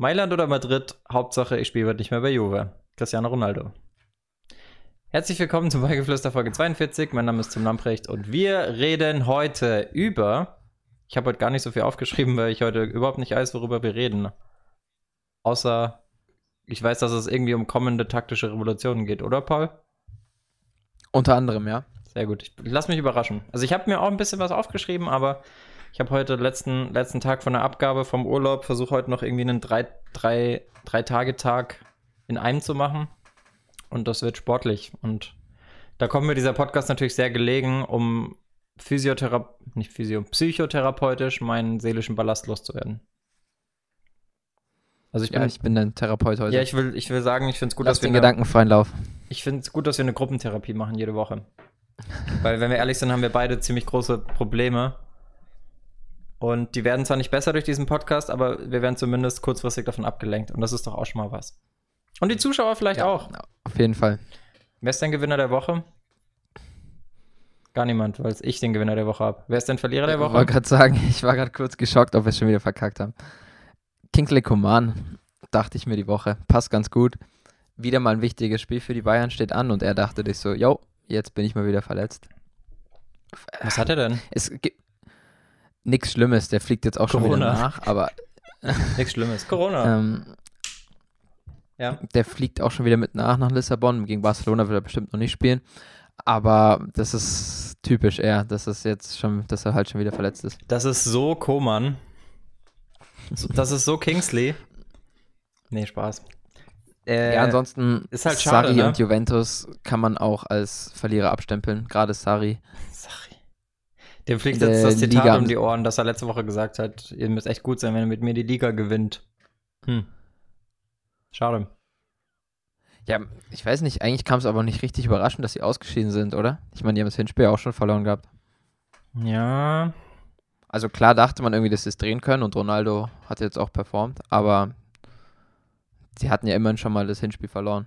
Mailand oder Madrid, Hauptsache ich spiele nicht mehr bei Juve. Cristiano Ronaldo. Herzlich willkommen zum Beigeflüster Folge 42. Mein Name ist Tim Lamprecht und wir reden heute über. Ich habe heute gar nicht so viel aufgeschrieben, weil ich heute überhaupt nicht weiß, worüber wir reden. Außer ich weiß, dass es irgendwie um kommende taktische Revolutionen geht, oder Paul? Unter anderem, ja. Sehr gut. Ich lass mich überraschen. Also ich habe mir auch ein bisschen was aufgeschrieben, aber ich habe heute letzten, letzten Tag von der Abgabe vom Urlaub, versuche heute noch irgendwie einen drei, drei, drei Tage Tag in einem zu machen. Und das wird sportlich. Und da kommt mir dieser Podcast natürlich sehr gelegen, um Physiothera nicht Physio, psychotherapeutisch meinen seelischen Ballast loszuwerden. Also ich bin, ja, ich bin dein Therapeut heute. Ja, ich will, ich will sagen, ich finde es gut, Lass dass wir den gedankenfreien Lauf. Ich finde es gut, dass wir eine Gruppentherapie machen jede Woche. Weil, wenn wir ehrlich sind, haben wir beide ziemlich große Probleme. Und die werden zwar nicht besser durch diesen Podcast, aber wir werden zumindest kurzfristig davon abgelenkt. Und das ist doch auch schon mal was. Und die Zuschauer vielleicht ja, auch. Auf jeden Fall. Wer ist dein Gewinner der Woche? Gar niemand, weil ich den Gewinner der Woche habe. Wer ist dein Verlierer der Woche? Ich wollte gerade sagen, ich war gerade kurz geschockt, ob wir es schon wieder verkackt haben. Kingsley Coman, dachte ich mir die Woche. Passt ganz gut. Wieder mal ein wichtiges Spiel für die Bayern steht an und er dachte sich so, yo, jetzt bin ich mal wieder verletzt. Was hat er denn? Es gibt nichts Schlimmes, der fliegt jetzt auch Corona. schon wieder nach, aber. nichts Schlimmes. Corona. Ähm, ja. Der fliegt auch schon wieder mit nach nach Lissabon. Gegen Barcelona wird er bestimmt noch nicht spielen. Aber das ist typisch eher, dass es jetzt schon, dass er halt schon wieder verletzt ist. Das ist so Koman. Das ist so Kingsley. Nee, Spaß. Äh, ja, ansonsten ist halt schade, Sari ne? und Juventus kann man auch als Verlierer abstempeln. Gerade Sari. Dem fliegt jetzt das Zitat Liga um die Ohren, das er letzte Woche gesagt hat. Ihr müsst echt gut sein, wenn ihr mit mir die Liga gewinnt. Hm. Schade. Ja, ich weiß nicht, eigentlich kam es aber nicht richtig überraschend, dass sie ausgeschieden sind, oder? Ich meine, die haben das Hinspiel auch schon verloren gehabt. Ja. Also klar dachte man irgendwie, dass sie es drehen können und Ronaldo hat jetzt auch performt, aber sie hatten ja immerhin schon mal das Hinspiel verloren.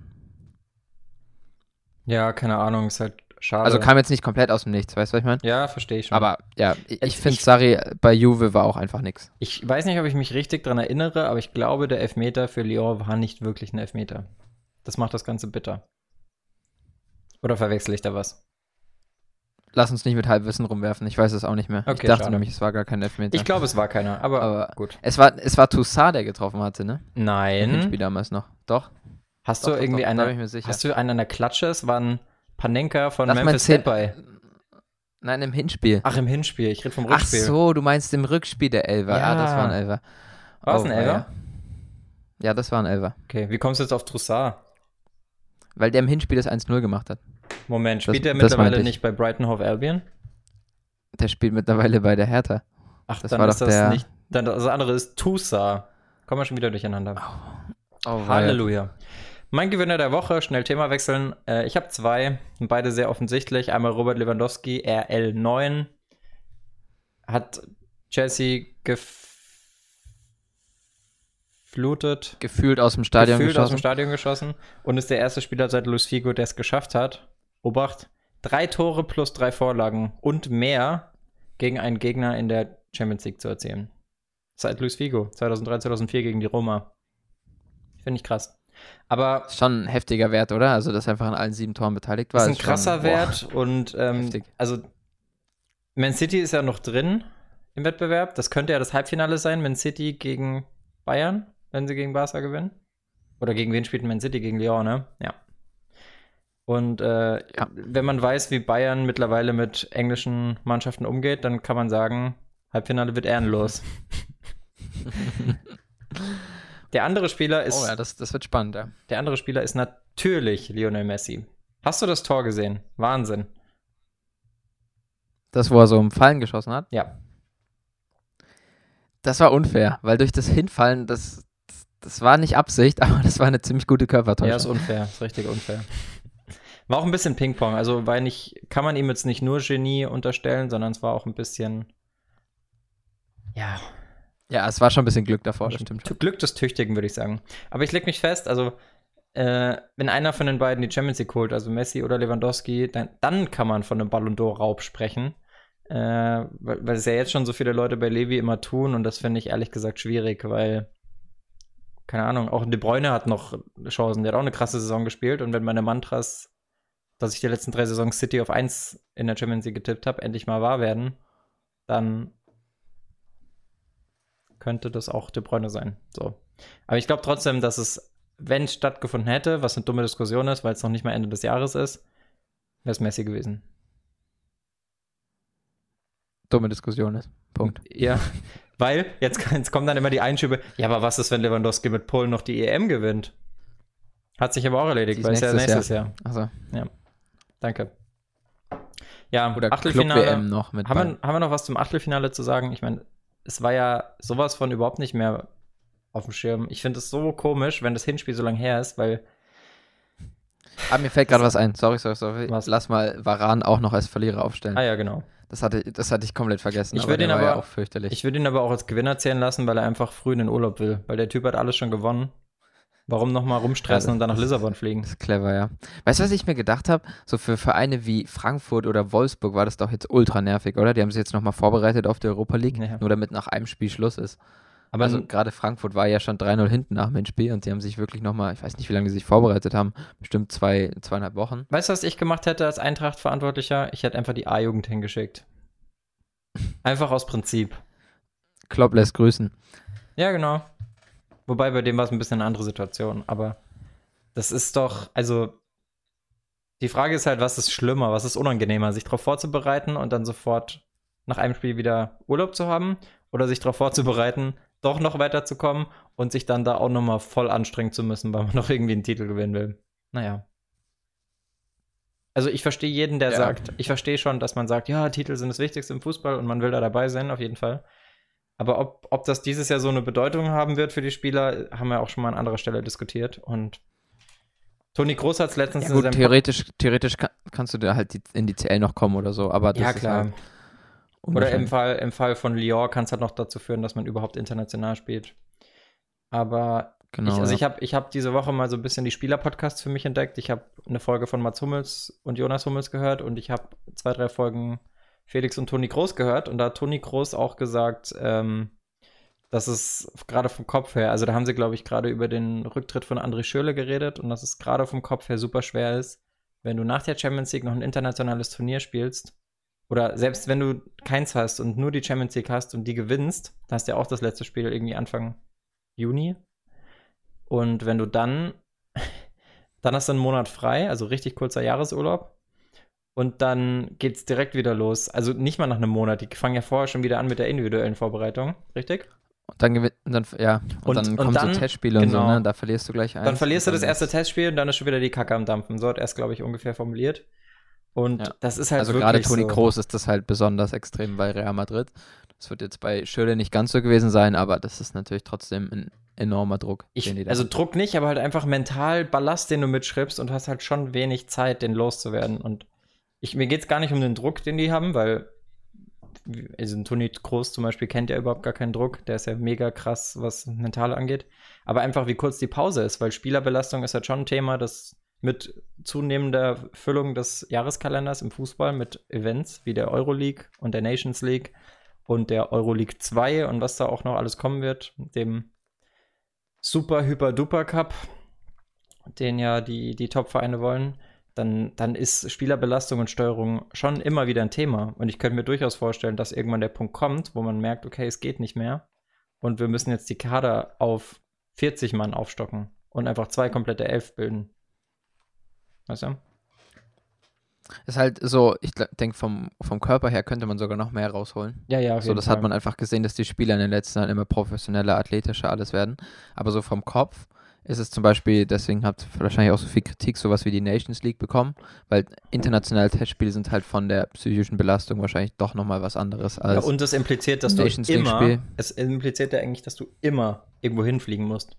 Ja, keine Ahnung, ist halt schade. Also kam jetzt nicht komplett aus dem Nichts, weißt du, was ich meine? Ja, verstehe ich schon. Aber ja, ich, ich finde, Sari bei Juve war auch einfach nichts. Ich weiß nicht, ob ich mich richtig daran erinnere, aber ich glaube, der Elfmeter für Lyon war nicht wirklich ein Elfmeter. Das macht das Ganze bitter. Oder verwechsel ich da was? Lass uns nicht mit Halbwissen rumwerfen. Ich weiß es auch nicht mehr. Okay, ich dachte schade. nämlich, es war gar kein Elfmeter. Ich glaube, es war keiner, aber, aber, gut. Es war, es war Toussaint, der getroffen hatte, ne? Nein. Im Spiel damals noch. Doch. Hast doch, du irgendwie doch, eine, hast du einen an der Klatsche? Es war ein Panenka von Lass Memphis Depay. Nein, im Hinspiel. Ach, im Hinspiel. Ich rede vom Rückspiel. Ach so, du meinst im Rückspiel der Elfer. Ja, ah, das war ein Elfer. War es oh, ein Elfer? Ja, das war ein Elfer. Okay, wie kommst du jetzt auf Troussard? Weil der im Hinspiel das 1-0 gemacht hat. Moment, spielt der mittlerweile nicht bei Brighton Hove Albion? Der spielt mittlerweile bei der Hertha. Ach, das dann war ist doch das der... nicht. Dann das andere ist Tusa. Kommen wir schon wieder durcheinander. Oh, oh Halleluja. Mein Gewinner der Woche, schnell Thema wechseln. Äh, ich habe zwei, beide sehr offensichtlich. Einmal Robert Lewandowski, RL9. Hat Chelsea geflutet. Gefühlt aus dem Stadion gefühlt geschossen. aus dem Stadion geschossen. Und ist der erste Spieler seit Luis Figo, der es geschafft hat. Obacht, drei Tore plus drei Vorlagen und mehr gegen einen Gegner in der Champions League zu erzielen. Seit Luis Figo, 2003, 2004 gegen die Roma. Finde ich krass. Aber schon ein heftiger Wert, oder? Also, dass er einfach an allen sieben Toren beteiligt war. Ist ein ist krasser schon, Wert boah, und ähm, also Man City ist ja noch drin im Wettbewerb. Das könnte ja das Halbfinale sein, Man City gegen Bayern, wenn sie gegen Barca gewinnen. Oder gegen wen spielt Man City? Gegen Lyon, ne? Ja. Und äh, ja. wenn man weiß, wie Bayern mittlerweile mit englischen Mannschaften umgeht, dann kann man sagen, Halbfinale wird ehrenlos. der andere Spieler ist. Oh ja, das, das wird spannend, ja. Der andere Spieler ist natürlich Lionel Messi. Hast du das Tor gesehen? Wahnsinn. Das, wo er so im Fallen geschossen hat? Ja. Das war unfair, weil durch das Hinfallen, das, das, das war nicht Absicht, aber das war eine ziemlich gute Körpertäuschung. Ja, ist unfair, ist richtig unfair. War auch ein bisschen Ping-Pong. Also, weil nicht, kann man ihm jetzt nicht nur Genie unterstellen, sondern es war auch ein bisschen. Ja. Ja, es war schon ein bisschen Glück davor, das stimmt. Glück des Tüchtigen, würde ich sagen. Aber ich leg mich fest, also, äh, wenn einer von den beiden die Champions League holt, also Messi oder Lewandowski, dann, dann kann man von einem Ballon d'Or-Raub sprechen. Äh, weil, weil es ja jetzt schon so viele Leute bei Levi immer tun und das finde ich ehrlich gesagt schwierig, weil keine Ahnung, auch De Bruyne hat noch Chancen. Der hat auch eine krasse Saison gespielt. Und wenn meine Mantras, dass ich die letzten drei Saisons City auf 1 in der Champions League getippt habe, endlich mal wahr werden, dann könnte das auch De Bruyne sein. So. Aber ich glaube trotzdem, dass es, wenn es stattgefunden hätte, was eine dumme Diskussion ist, weil es noch nicht mal Ende des Jahres ist, wäre es Messi gewesen. Dumme Diskussion ist. Punkt. Ja, weil jetzt, jetzt kommen dann immer die Einschübe, ja, aber was ist, wenn Lewandowski mit Polen noch die EM gewinnt? Hat sich aber auch erledigt, weil es ja nächstes Jahr. Jahr. Also. Ja. Danke. Ja, Oder Achtelfinale. noch mit haben, wir, haben wir noch was zum Achtelfinale zu sagen? Ich meine, es war ja sowas von überhaupt nicht mehr auf dem Schirm. Ich finde es so komisch, wenn das Hinspiel so lange her ist, weil. Ah, mir fällt gerade was ein. Sorry, sorry, sorry. Was? Lass mal Varan auch noch als Verlierer aufstellen. Ah ja, genau. Das hatte, das hatte ich komplett vergessen. Ich würde ihn aber ja auch fürchterlich. Ich würde ihn aber auch als Gewinner zählen lassen, weil er einfach früh in den Urlaub will. Weil der Typ hat alles schon gewonnen. Warum nochmal rumstressen ja, und dann nach Lissabon fliegen? Das ist clever, ja. Weißt du, was ich mir gedacht habe? So für Vereine wie Frankfurt oder Wolfsburg war das doch jetzt ultra nervig, oder? Die haben sich jetzt nochmal vorbereitet auf die Europa League, ja. nur damit nach einem Spiel Schluss ist. Aber also gerade Frankfurt war ja schon 3-0 hinten nach dem Spiel und die haben sich wirklich nochmal, ich weiß nicht, wie lange die sich vorbereitet haben, bestimmt zwei, zweieinhalb Wochen. Weißt du, was ich gemacht hätte als Eintracht-Verantwortlicher? Ich hätte einfach die A-Jugend hingeschickt. Einfach aus Prinzip. Klopp lässt grüßen. Ja, genau. Wobei bei dem war es ein bisschen eine andere Situation, aber das ist doch, also die Frage ist halt, was ist schlimmer, was ist unangenehmer, sich darauf vorzubereiten und dann sofort nach einem Spiel wieder Urlaub zu haben oder sich darauf vorzubereiten, doch noch weiterzukommen und sich dann da auch nochmal voll anstrengen zu müssen, weil man noch irgendwie einen Titel gewinnen will. Naja. Also ich verstehe jeden, der ja. sagt, ich verstehe schon, dass man sagt, ja, Titel sind das Wichtigste im Fußball und man will da dabei sein, auf jeden Fall. Aber ob, ob das dieses Jahr so eine Bedeutung haben wird für die Spieler, haben wir auch schon mal an anderer Stelle diskutiert. Und Toni Groß hat es letztens ja, gut, theoretisch, theoretisch kann, kannst du da halt in die CL noch kommen oder so, aber das ja, klar. Halt oder im Fall, im Fall von Lyon kann es halt noch dazu führen, dass man überhaupt international spielt. Aber genau, ich, also ja. ich habe ich hab diese Woche mal so ein bisschen die Spieler-Podcasts für mich entdeckt. Ich habe eine Folge von Mats Hummels und Jonas Hummels gehört und ich habe zwei, drei Folgen Felix und Toni Groß gehört. Und da hat Toni Groß auch gesagt, ähm, dass es gerade vom Kopf her, also da haben sie, glaube ich, gerade über den Rücktritt von André Schürle geredet. Und dass es gerade vom Kopf her super schwer ist, wenn du nach der Champions League noch ein internationales Turnier spielst oder selbst wenn du keins hast und nur die Champions League hast und die gewinnst, da hast du ja auch das letzte Spiel irgendwie Anfang Juni. Und wenn du dann, dann hast du einen Monat frei, also richtig kurzer Jahresurlaub und dann geht es direkt wieder los. Also nicht mal nach einem Monat. Die fangen ja vorher schon wieder an mit der individuellen Vorbereitung, richtig? Und dann, dann ja, und, und dann kommen dann, so Testspiele genau. und so, genau. ne? Da verlierst du gleich ein. Dann verlierst du das erste Testspiel und dann ist schon wieder die Kacke am Dampfen. So hat er es, glaube ich, ungefähr formuliert. Und ja. das ist halt Also gerade Toni so. Kroos ist das halt besonders extrem bei Real Madrid. Das wird jetzt bei Schöle nicht ganz so gewesen sein, aber das ist natürlich trotzdem ein enormer Druck. Ich, also Druck nicht, aber halt einfach mental Ballast, den du mitschreibst und hast halt schon wenig Zeit, den loszuwerden. Und ich, mir geht es gar nicht um den Druck, den die haben, weil also Toni Groß zum Beispiel kennt ja überhaupt gar keinen Druck. Der ist ja mega krass, was mental angeht. Aber einfach, wie kurz die Pause ist, weil Spielerbelastung ist halt schon ein Thema, das mit zunehmender Füllung des Jahreskalenders im Fußball mit Events wie der Euroleague und der Nations League und der Euroleague 2 und was da auch noch alles kommen wird, dem Super Hyper Duper Cup, den ja die, die Top-Vereine wollen dann, dann ist Spielerbelastung und Steuerung schon immer wieder ein Thema. Und ich könnte mir durchaus vorstellen, dass irgendwann der Punkt kommt, wo man merkt, okay, es geht nicht mehr. Und wir müssen jetzt die Kader auf 40 Mann aufstocken und einfach zwei komplette Elf bilden. Weißt du? Ist halt so, ich denke, vom, vom Körper her könnte man sogar noch mehr rausholen. Ja, ja. so, das Fall. hat man einfach gesehen, dass die Spieler in den letzten Jahren immer professioneller, athletischer alles werden. Aber so vom Kopf ist es zum Beispiel, deswegen habt ihr wahrscheinlich auch so viel Kritik, sowas wie die Nations League bekommen, weil internationale Testspiele sind halt von der psychischen Belastung wahrscheinlich doch nochmal was anderes als. Ja, und das impliziert, dass Nations du immer, es impliziert ja eigentlich, dass du immer irgendwo hinfliegen musst.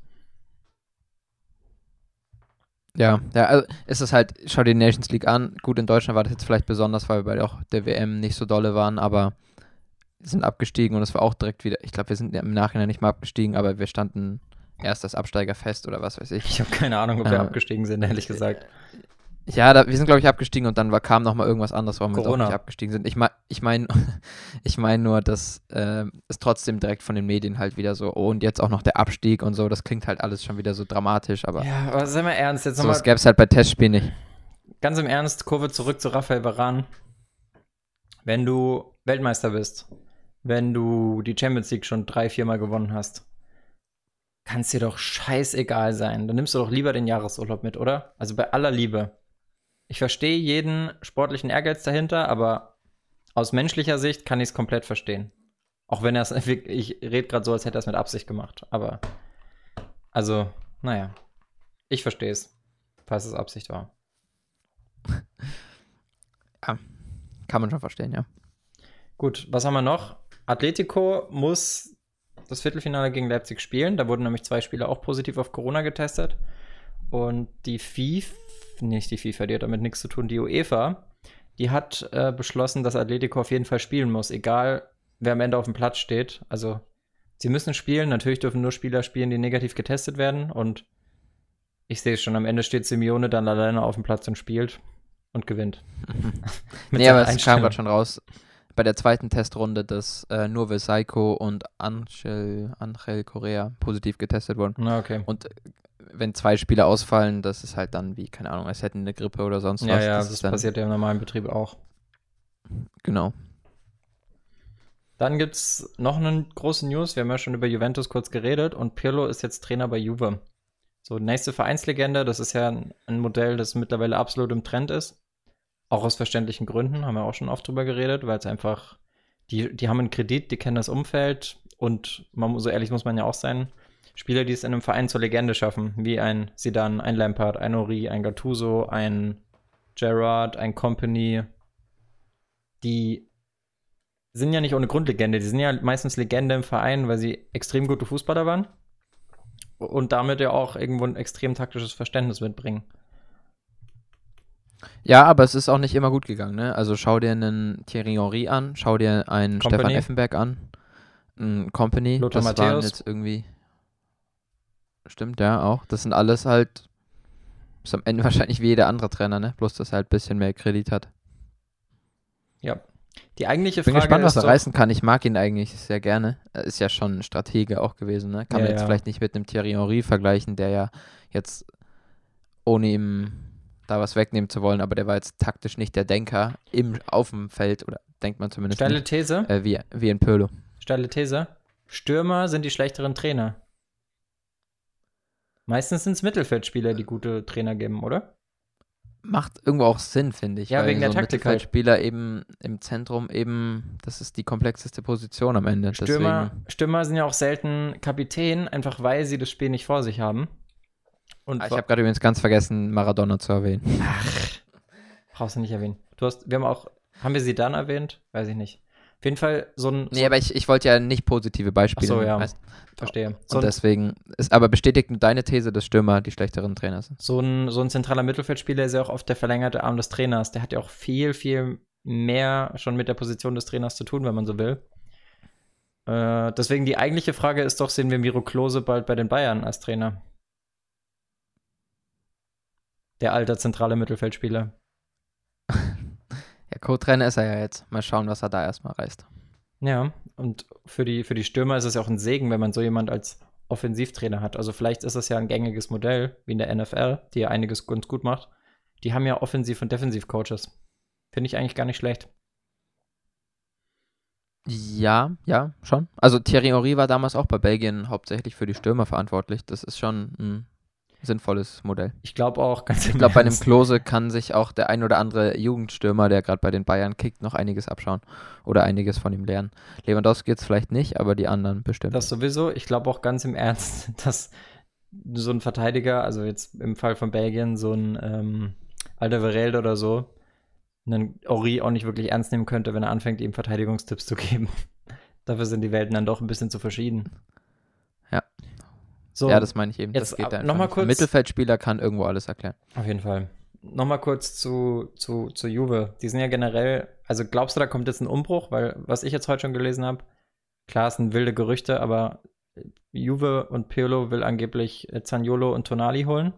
Ja, ja, also ist es halt, schau dir die Nations League an. Gut, in Deutschland war das jetzt vielleicht besonders, weil wir bei auch der WM nicht so dolle waren, aber sind abgestiegen und es war auch direkt wieder, ich glaube, wir sind im Nachhinein nicht mal abgestiegen, aber wir standen erst das Absteiger fest oder was weiß ich. Ich habe keine Ahnung, ob wir äh, abgestiegen sind, ehrlich gesagt. Ja, da, wir sind, glaube ich, abgestiegen und dann war, kam noch mal irgendwas anderes, warum Corona. wir doch nicht abgestiegen sind. Ich, mein, ich meine ich mein nur, dass äh, es trotzdem direkt von den Medien halt wieder so, oh, und jetzt auch noch der Abstieg und so, das klingt halt alles schon wieder so dramatisch, aber. Ja, aber sei mal ernst, jetzt nochmal. So, gäbe es halt bei Testspielen nicht. Ganz im Ernst, Kurve zurück zu Raphael Baran. Wenn du Weltmeister bist, wenn du die Champions League schon drei, viermal gewonnen hast, kann es dir doch scheißegal sein. Dann nimmst du doch lieber den Jahresurlaub mit, oder? Also bei aller Liebe ich verstehe jeden sportlichen Ehrgeiz dahinter, aber aus menschlicher Sicht kann ich es komplett verstehen. Auch wenn er es, ich rede gerade so, als hätte er es mit Absicht gemacht. Aber, also, naja. Ich verstehe es, falls es Absicht war. Ja, kann man schon verstehen, ja. Gut, was haben wir noch? Atletico muss das Viertelfinale gegen Leipzig spielen. Da wurden nämlich zwei Spieler auch positiv auf Corona getestet. Und die FIFA nicht die FIFA, die hat damit nichts zu tun, die UEFA, die hat äh, beschlossen, dass Atletico auf jeden Fall spielen muss, egal wer am Ende auf dem Platz steht. Also sie müssen spielen, natürlich dürfen nur Spieler spielen, die negativ getestet werden und ich sehe es schon, am Ende steht Simeone dann alleine auf dem Platz und spielt und gewinnt. nee, aber es kam gerade schon raus bei der zweiten Testrunde, dass äh, nur Vesaiko und Angel, Angel Correa positiv getestet wurden. Na, okay. Und wenn zwei Spieler ausfallen, das ist halt dann wie, keine Ahnung, als hätten eine Grippe oder sonst ja, was. Ja, das, das passiert ja im normalen Betrieb auch. Genau. Dann gibt es noch eine große News. Wir haben ja schon über Juventus kurz geredet und Pirlo ist jetzt Trainer bei Juve. So, nächste Vereinslegende, das ist ja ein Modell, das mittlerweile absolut im Trend ist. Auch aus verständlichen Gründen, haben wir auch schon oft drüber geredet, weil es einfach, die, die haben einen Kredit, die kennen das Umfeld und man, so ehrlich muss man ja auch sein, Spieler, die es in einem Verein zur Legende schaffen, wie ein Sidan, ein Lampard, ein Ori, ein Gattuso, ein Gerard, ein Company, die sind ja nicht ohne Grundlegende. Die sind ja meistens Legende im Verein, weil sie extrem gute Fußballer waren und damit ja auch irgendwo ein extrem taktisches Verständnis mitbringen. Ja, aber es ist auch nicht immer gut gegangen. Ne? Also schau dir einen Thierry Henry an, schau dir einen Company. Stefan Effenberg an, ein Company. Lothar das Matthäus. waren jetzt irgendwie Stimmt, ja, auch. Das sind alles halt, ist am Ende wahrscheinlich wie jeder andere Trainer, ne? Bloß, dass er halt ein bisschen mehr Kredit hat. Ja. Die eigentliche Frage Bin gespannt, was er reißen kann. Ich mag ihn eigentlich sehr gerne. Er ist ja schon ein Stratege auch gewesen, ne? Kann ja, man jetzt ja. vielleicht nicht mit einem Thierry Henry vergleichen, der ja jetzt, ohne ihm da was wegnehmen zu wollen, aber der war jetzt taktisch nicht der Denker im, auf dem Feld, oder denkt man zumindest Steile nicht. These? Äh, wie, wie in Pölo. Steile These. Stürmer sind die schlechteren Trainer. Meistens sind es Mittelfeldspieler, die gute Trainer geben, oder? Macht irgendwo auch Sinn, finde ich. Ja, wegen so der Taktik. Halt. Mittelfeldspieler eben im Zentrum eben, das ist die komplexeste Position am Ende. Stürmer, Stürmer sind ja auch selten Kapitän, einfach weil sie das Spiel nicht vor sich haben. Und ah, ich habe gerade übrigens ganz vergessen, Maradona zu erwähnen. Ach, brauchst du nicht erwähnen. Du hast, wir haben auch, haben wir sie dann erwähnt? Weiß ich nicht. Auf jeden Fall so ein. Nee, aber ich, ich wollte ja nicht positive Beispiele. Ach so, ja. Heißt, Verstehe. So und deswegen ist aber bestätigt deine These, dass Stürmer die schlechteren Trainer sind. So ein, so ein zentraler Mittelfeldspieler ist ja auch oft der verlängerte Arm des Trainers. Der hat ja auch viel, viel mehr schon mit der Position des Trainers zu tun, wenn man so will. Äh, deswegen die eigentliche Frage ist doch, sehen wir Miro Klose bald bei den Bayern als Trainer? Der alte zentrale Mittelfeldspieler. Ja, Co-Trainer ist er ja jetzt. Mal schauen, was er da erstmal reißt. Ja, und für die, für die Stürmer ist es ja auch ein Segen, wenn man so jemand als Offensivtrainer hat. Also vielleicht ist das ja ein gängiges Modell, wie in der NFL, die ja einiges ganz gut macht. Die haben ja Offensiv- und Defensiv-Coaches. Finde ich eigentlich gar nicht schlecht. Ja, ja, schon. Also Thierry Henry war damals auch bei Belgien hauptsächlich für die Stürmer verantwortlich. Das ist schon ein sinnvolles Modell. Ich glaube auch, ganz Ich glaube, bei einem Klose kann sich auch der ein oder andere Jugendstürmer, der gerade bei den Bayern kickt, noch einiges abschauen oder einiges von ihm lernen. Lewandowski jetzt vielleicht nicht, aber die anderen bestimmt. Das sowieso. Ich glaube auch ganz im Ernst, dass so ein Verteidiger, also jetzt im Fall von Belgien, so ein ähm, Alderweireld oder so, einen Ori auch nicht wirklich ernst nehmen könnte, wenn er anfängt, ihm Verteidigungstipps zu geben. Dafür sind die Welten dann doch ein bisschen zu verschieden. Ja. So, ja, das meine ich eben. Jetzt das geht da noch mal kurz. Ein Mittelfeldspieler kann irgendwo alles erklären. Auf jeden Fall. Nochmal kurz zu, zu, zu Juve. Die sind ja generell, also glaubst du, da kommt jetzt ein Umbruch? Weil, was ich jetzt heute schon gelesen habe, klar, es sind wilde Gerüchte, aber Juve und Piolo will angeblich Zaniolo und Tonali holen.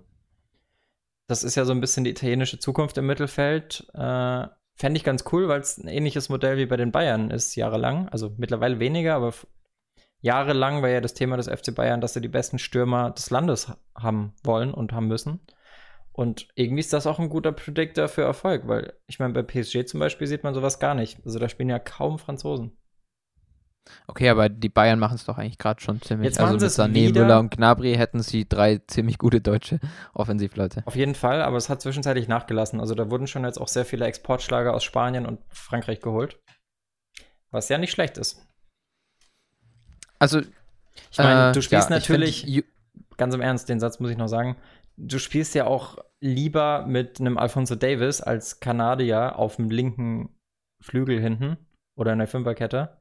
das ist ja so ein bisschen die italienische Zukunft im Mittelfeld. Äh, Fände ich ganz cool, weil es ein ähnliches Modell wie bei den Bayern ist, jahrelang. Also mittlerweile weniger, aber jahrelang war ja das Thema des FC Bayern, dass sie die besten Stürmer des Landes haben wollen und haben müssen. Und irgendwie ist das auch ein guter Predictor für Erfolg, weil ich meine, bei PSG zum Beispiel sieht man sowas gar nicht. Also da spielen ja kaum Franzosen. Okay, aber die Bayern machen es doch eigentlich gerade schon ziemlich. Jetzt also mit Sané, Müller und Gnabry hätten sie drei ziemlich gute deutsche Offensivleute. Auf jeden Fall, aber es hat zwischenzeitlich nachgelassen. Also da wurden schon jetzt auch sehr viele Exportschlager aus Spanien und Frankreich geholt. Was ja nicht schlecht ist. Also, ich meine, äh, du spielst ja, natürlich, find, ganz im Ernst, den Satz muss ich noch sagen, du spielst ja auch lieber mit einem Alfonso Davis als Kanadier auf dem linken Flügel hinten oder in der Fünferkette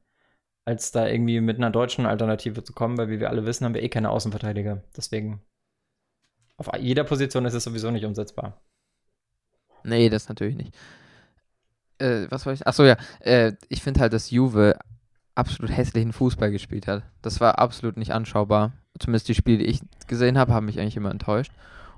als da irgendwie mit einer deutschen Alternative zu kommen, weil wie wir alle wissen, haben wir eh keine Außenverteidiger. Deswegen auf jeder Position ist es sowieso nicht umsetzbar. Nee, das natürlich nicht. Äh, was wollte ich? Achso, ja. Äh, ich finde halt, dass Juve absolut hässlichen Fußball gespielt hat. Das war absolut nicht anschaubar. Zumindest die Spiele, die ich gesehen habe, haben mich eigentlich immer enttäuscht.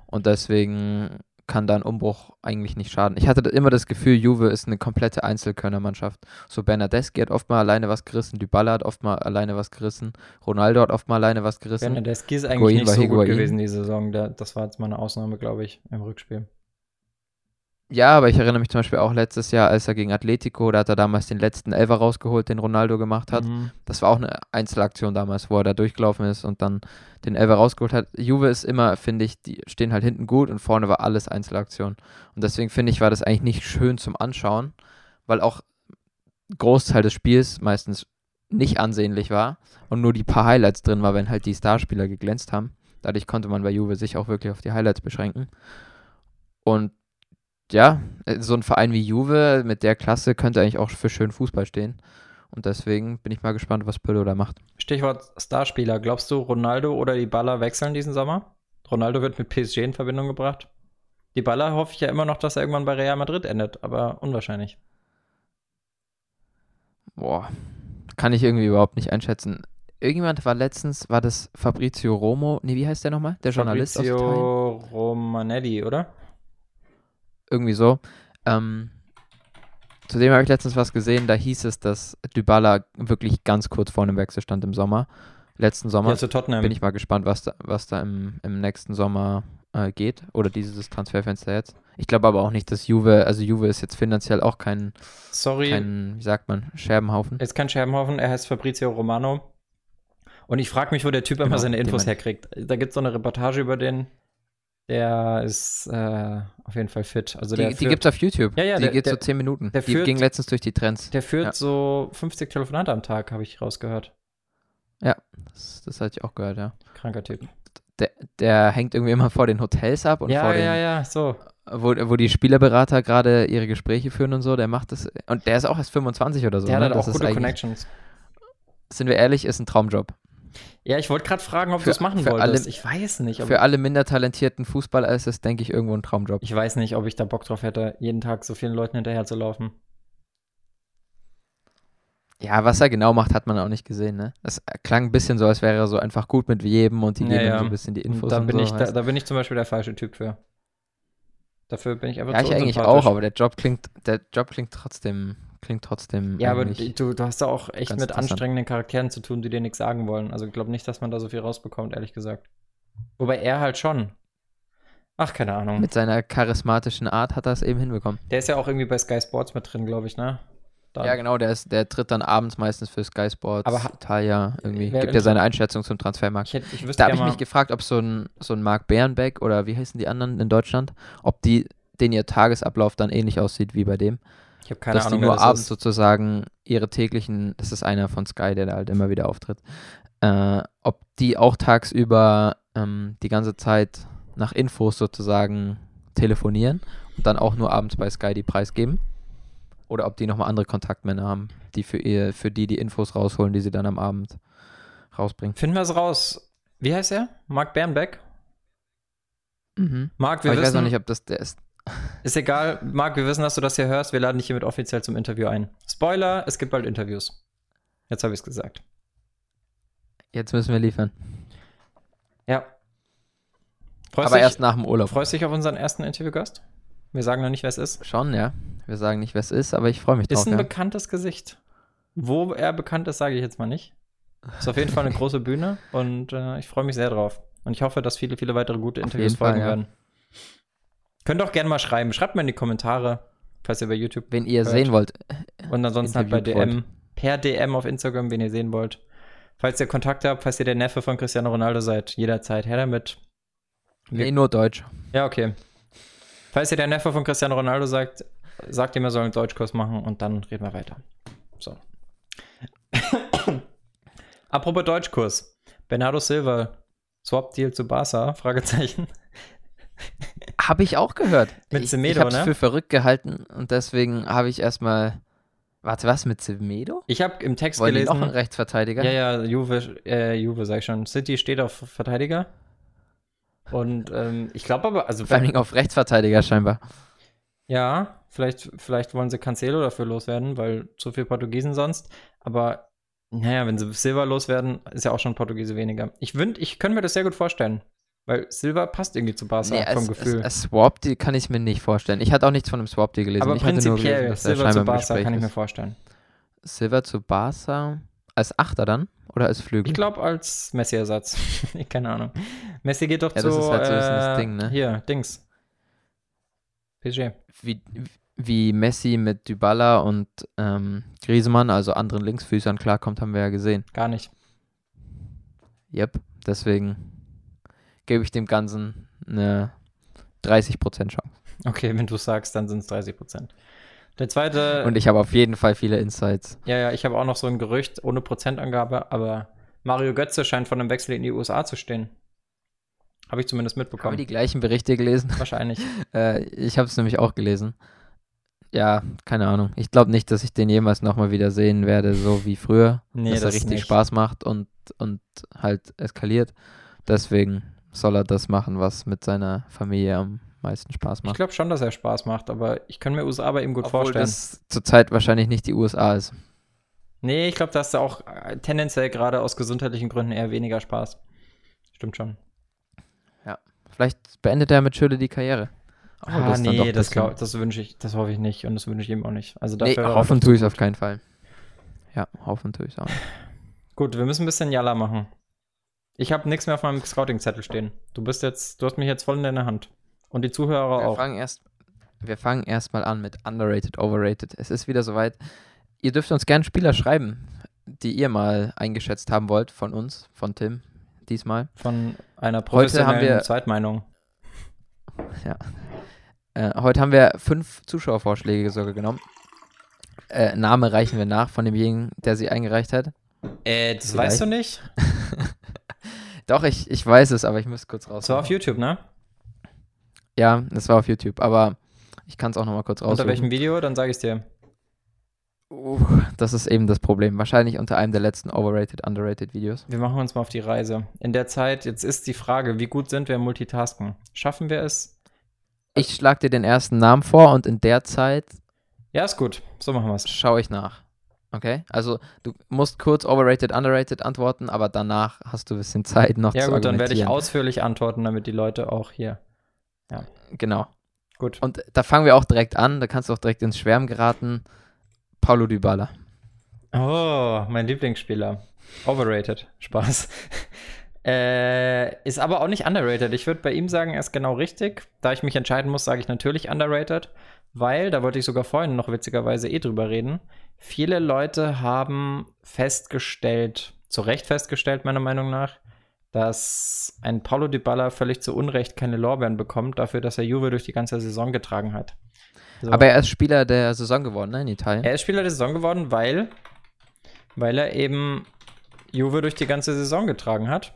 Und deswegen kann da ein Umbruch eigentlich nicht schaden. Ich hatte immer das Gefühl, Juve ist eine komplette Einzelkönnermannschaft. So Bernadeschi hat oft mal alleine was gerissen, Dybala hat oft mal alleine was gerissen, Ronaldo hat oft mal alleine was gerissen. Bernadeschi ist eigentlich Higuain nicht so Higuain. gut gewesen die Saison. Das war jetzt mal eine Ausnahme, glaube ich, im Rückspiel. Ja, aber ich erinnere mich zum Beispiel auch letztes Jahr, als er gegen Atletico, da hat er damals den letzten Elfer rausgeholt, den Ronaldo gemacht hat. Mhm. Das war auch eine Einzelaktion damals, wo er da durchgelaufen ist und dann den Elfer rausgeholt hat. Juve ist immer, finde ich, die stehen halt hinten gut und vorne war alles Einzelaktion. Und deswegen finde ich, war das eigentlich nicht schön zum Anschauen, weil auch Großteil des Spiels meistens nicht ansehnlich war und nur die paar Highlights drin war, wenn halt die Starspieler geglänzt haben. Dadurch konnte man bei Juve sich auch wirklich auf die Highlights beschränken. Und ja, äh, so ein Verein wie Juve mit der Klasse könnte eigentlich auch für schönen Fußball stehen. Und deswegen bin ich mal gespannt, was Pirlo da macht. Stichwort Starspieler. Glaubst du, Ronaldo oder die Baller wechseln diesen Sommer? Ronaldo wird mit PSG in Verbindung gebracht. Die Baller hoffe ich ja immer noch, dass er irgendwann bei Real Madrid endet, aber unwahrscheinlich. Boah, kann ich irgendwie überhaupt nicht einschätzen. Irgendjemand war letztens, war das Fabrizio Romo, nee, wie heißt der nochmal? Der Journalist Fabrizio aus Italien? Romanelli, oder? Irgendwie so. Ähm, zudem habe ich letztens was gesehen, da hieß es, dass Dybala wirklich ganz kurz vor einem Wechsel stand im Sommer. Letzten Sommer. Ja, zu Tottenham. Bin ich mal gespannt, was da, was da im, im nächsten Sommer äh, geht. Oder dieses Transferfenster jetzt. Ich glaube aber auch nicht, dass Juve, also Juve ist jetzt finanziell auch kein, Sorry. kein, wie sagt man, Scherbenhaufen. Ist kein Scherbenhaufen, er heißt Fabrizio Romano. Und ich frage mich, wo der Typ genau, immer seine Infos herkriegt. Da gibt es so eine Reportage über den, der ist äh, auf jeden Fall fit. Also die, der die gibt's auf YouTube. Ja, ja, die der, geht der, so 10 Minuten. Der die führt, ging letztens durch die Trends. Der führt ja. so 50 Telefonate am Tag, habe ich rausgehört. Ja, das, das hatte ich auch gehört, ja. Kranker Typ. Der, der hängt irgendwie immer vor den Hotels ab und ja, vor den, ja, ja, so. Wo, wo die Spielerberater gerade ihre Gespräche führen und so, der macht das. Und der ist auch erst 25 oder so. Der ne? hat auch gute Connections. Sind wir ehrlich, ist ein Traumjob. Ja, ich wollte gerade fragen, ob du es machen wolltest. Alle, ich weiß nicht. Für alle minder talentierten Fußballer ist es, denke ich, irgendwo ein Traumjob. Ich weiß nicht, ob ich da Bock drauf hätte, jeden Tag so vielen Leuten hinterher zu laufen. Ja, was er genau macht, hat man auch nicht gesehen, ne? Das klang ein bisschen so, als wäre er so einfach gut mit jedem und die ja, geben ja. so ein bisschen die Infos. Da bin, so, ich, da, da, bin ich zum Beispiel der falsche Typ für. Dafür bin ich einfach Ja, ich eigentlich auch, aber der Job klingt, der Job klingt trotzdem klingt trotzdem. Ja, aber du, du hast da auch echt mit anstrengenden Charakteren zu tun, die dir nichts sagen wollen. Also ich glaube nicht, dass man da so viel rausbekommt, ehrlich gesagt. Wobei er halt schon. Ach, keine Ahnung. Mit seiner charismatischen Art hat er es eben hinbekommen. Der ist ja auch irgendwie bei Sky Sports mit drin, glaube ich, ne? Dann. Ja, genau, der, ist, der tritt dann abends meistens für Sky Sports, Aber Italia, irgendwie. Gibt ja seine Einschätzung zum Transfermarkt. Ich, ich da habe ich mich gefragt, ob so ein, so ein Marc Bärenbeck oder wie heißen die anderen in Deutschland, ob die, den ihr Tagesablauf dann ähnlich aussieht wie bei dem. Ich habe keine dass Ahnung, die nur abends ist. sozusagen ihre täglichen, das ist einer von Sky, der da halt immer wieder auftritt, äh, ob die auch tagsüber ähm, die ganze Zeit nach Infos sozusagen telefonieren und dann auch nur abends bei Sky die preisgeben. Oder ob die nochmal andere Kontaktmänner haben, die für, ihr, für die die Infos rausholen, die sie dann am Abend rausbringen. Finden wir es raus. Wie heißt er? Marc Bernbeck? Mhm. Marc, wir Aber ich wissen, weiß noch nicht, ob das der ist. Ist egal, Marc, wir wissen, dass du das hier hörst. Wir laden dich hiermit offiziell zum Interview ein. Spoiler, es gibt bald Interviews. Jetzt habe ich es gesagt. Jetzt müssen wir liefern. Ja. Freust Aber dich, erst nach dem Urlaub. Freust du dich auf unseren ersten Interviewgast? Wir sagen noch nicht, wer es ist. Schon, ja. Wir sagen nicht, wer es ist, aber ich freue mich drauf. Ist ein ja. bekanntes Gesicht. Wo er bekannt ist, sage ich jetzt mal nicht. Ist auf jeden Fall eine große Bühne und äh, ich freue mich sehr drauf. Und ich hoffe, dass viele, viele weitere gute Interviews folgen Fall, ja. werden. Könnt auch gerne mal schreiben. Schreibt mal in die Kommentare, falls ihr bei YouTube. Wenn ihr hört. sehen wollt. Und ansonsten halt bei DM, wollt. per DM auf Instagram, wenn ihr sehen wollt. Falls ihr Kontakt habt, falls ihr der Neffe von Cristiano Ronaldo seid, jederzeit her damit. Wir nee, nur Deutsch. Ja, okay. Falls ihr der Neffe von Cristiano Ronaldo sagt, sagt ihm, er soll einen Deutschkurs machen und dann reden wir weiter. So. Apropos Deutschkurs. Bernardo Silva, Swap-Deal zu Barca? Fragezeichen. Habe ich auch gehört. Mit ich, Semedo, ich habe es ne? für verrückt gehalten und deswegen habe ich erstmal. Warte, was mit Semedo? Ich habe im Text Wollen gelesen. Noch ein Rechtsverteidiger? Ja, ja, Juve, äh, Juve sag ich schon. City steht auf Verteidiger. Und ähm, ich glaube aber, also. Vor allem auf Rechtsverteidiger scheinbar. Ja, vielleicht, vielleicht wollen sie Cancelo dafür loswerden, weil zu viel Portugiesen sonst. Aber naja, wenn sie Silva loswerden, ist ja auch schon Portugiese weniger. Ich, ich könnte mir das sehr gut vorstellen. Weil Silva passt irgendwie zu Barca nee, vom es, Gefühl. Es, Swap, die kann ich mir nicht vorstellen. Ich hatte auch nichts von einem Swap Deal gelesen. Aber ich prinzipiell gelesen, Silva zu Barca kann ich mir vorstellen. Silva zu Barca als Achter dann oder als Flügel? Ich glaube als Messi-Ersatz. Keine Ahnung. Messi geht doch ja, zu das ist halt so äh, das Ding, ne? Hier, Dings. PSG. Wie, wie Messi mit Dybala und ähm, Griezmann, also anderen Linksfüßern, klarkommt, haben wir ja gesehen. Gar nicht. Yep, deswegen gebe ich dem Ganzen eine 30% Chance. Okay, wenn du sagst, dann sind es 30%. Der zweite. Und ich habe auf jeden Fall viele Insights. Ja, ja, ich habe auch noch so ein Gerücht ohne Prozentangabe, aber Mario Götze scheint von einem Wechsel in die USA zu stehen. Habe ich zumindest mitbekommen. Haben die gleichen Berichte gelesen? Wahrscheinlich. äh, ich habe es nämlich auch gelesen. Ja, keine Ahnung. Ich glaube nicht, dass ich den jemals nochmal wieder sehen werde, so wie früher. Nee, dass das er richtig nicht. Spaß macht und, und halt eskaliert. Deswegen soll er das machen, was mit seiner Familie am meisten Spaß macht. Ich glaube schon, dass er Spaß macht, aber ich kann mir USA bei ihm gut Obwohl vorstellen. das zurzeit wahrscheinlich nicht die USA ist. Nee, ich glaube, dass er auch äh, tendenziell gerade aus gesundheitlichen Gründen eher weniger Spaß. Stimmt schon. Ja. Vielleicht beendet er mit Schürle die Karriere. Oh, ah, das nee, das, glaub, das wünsche ich, das hoffe ich nicht und das wünsche ich ihm auch nicht. Also dafür nee, hoffen tue ich es auf keinen Fall. Ja, hoffen tue ich es auch nicht. Gut, wir müssen ein bisschen Jalla machen. Ich habe nichts mehr auf meinem Scouting-Zettel stehen. Du bist jetzt, du hast mich jetzt voll in deiner Hand. Und die Zuhörer wir auch. Fangen erst, wir fangen erstmal an mit underrated, overrated. Es ist wieder soweit. Ihr dürft uns gerne Spieler schreiben, die ihr mal eingeschätzt haben wollt von uns, von Tim, diesmal. Von einer professionellen heute haben wir, Zweitmeinung. Ja. Äh, heute haben wir fünf Zuschauervorschläge sogar genommen. Äh, Name reichen wir nach von demjenigen, der sie eingereicht hat. Äh, das Vielleicht. weißt du nicht? Doch, ich, ich weiß es, aber ich muss kurz raus. Das war auf YouTube, ne? Ja, das war auf YouTube, aber ich kann es auch nochmal kurz raus. Unter welchem Video? Dann sage ich es dir. Uh, das ist eben das Problem. Wahrscheinlich unter einem der letzten Overrated, Underrated Videos. Wir machen uns mal auf die Reise. In der Zeit, jetzt ist die Frage, wie gut sind wir im Multitasken? Schaffen wir es? Ich schlage dir den ersten Namen vor und in der Zeit. Ja, ist gut. So machen wir es. Schaue ich nach. Okay, also du musst kurz overrated, underrated antworten, aber danach hast du ein bisschen Zeit noch ja, zu Ja gut, dann werde ich ausführlich antworten, damit die Leute auch hier. Ja. Genau. Gut. Und da fangen wir auch direkt an, da kannst du auch direkt ins Schwärmen geraten. Paulo Dybala. Oh, mein Lieblingsspieler. Overrated. Spaß. äh, ist aber auch nicht underrated. Ich würde bei ihm sagen, er ist genau richtig. Da ich mich entscheiden muss, sage ich natürlich underrated, weil, da wollte ich sogar vorhin noch witzigerweise eh drüber reden, Viele Leute haben festgestellt, zu Recht festgestellt, meiner Meinung nach, dass ein Paulo Dybala völlig zu Unrecht keine Lorbeeren bekommt, dafür, dass er Juve durch die ganze Saison getragen hat. So. Aber er ist Spieler der Saison geworden, ne, in Italien? Er ist Spieler der Saison geworden, weil, weil er eben Juve durch die ganze Saison getragen hat.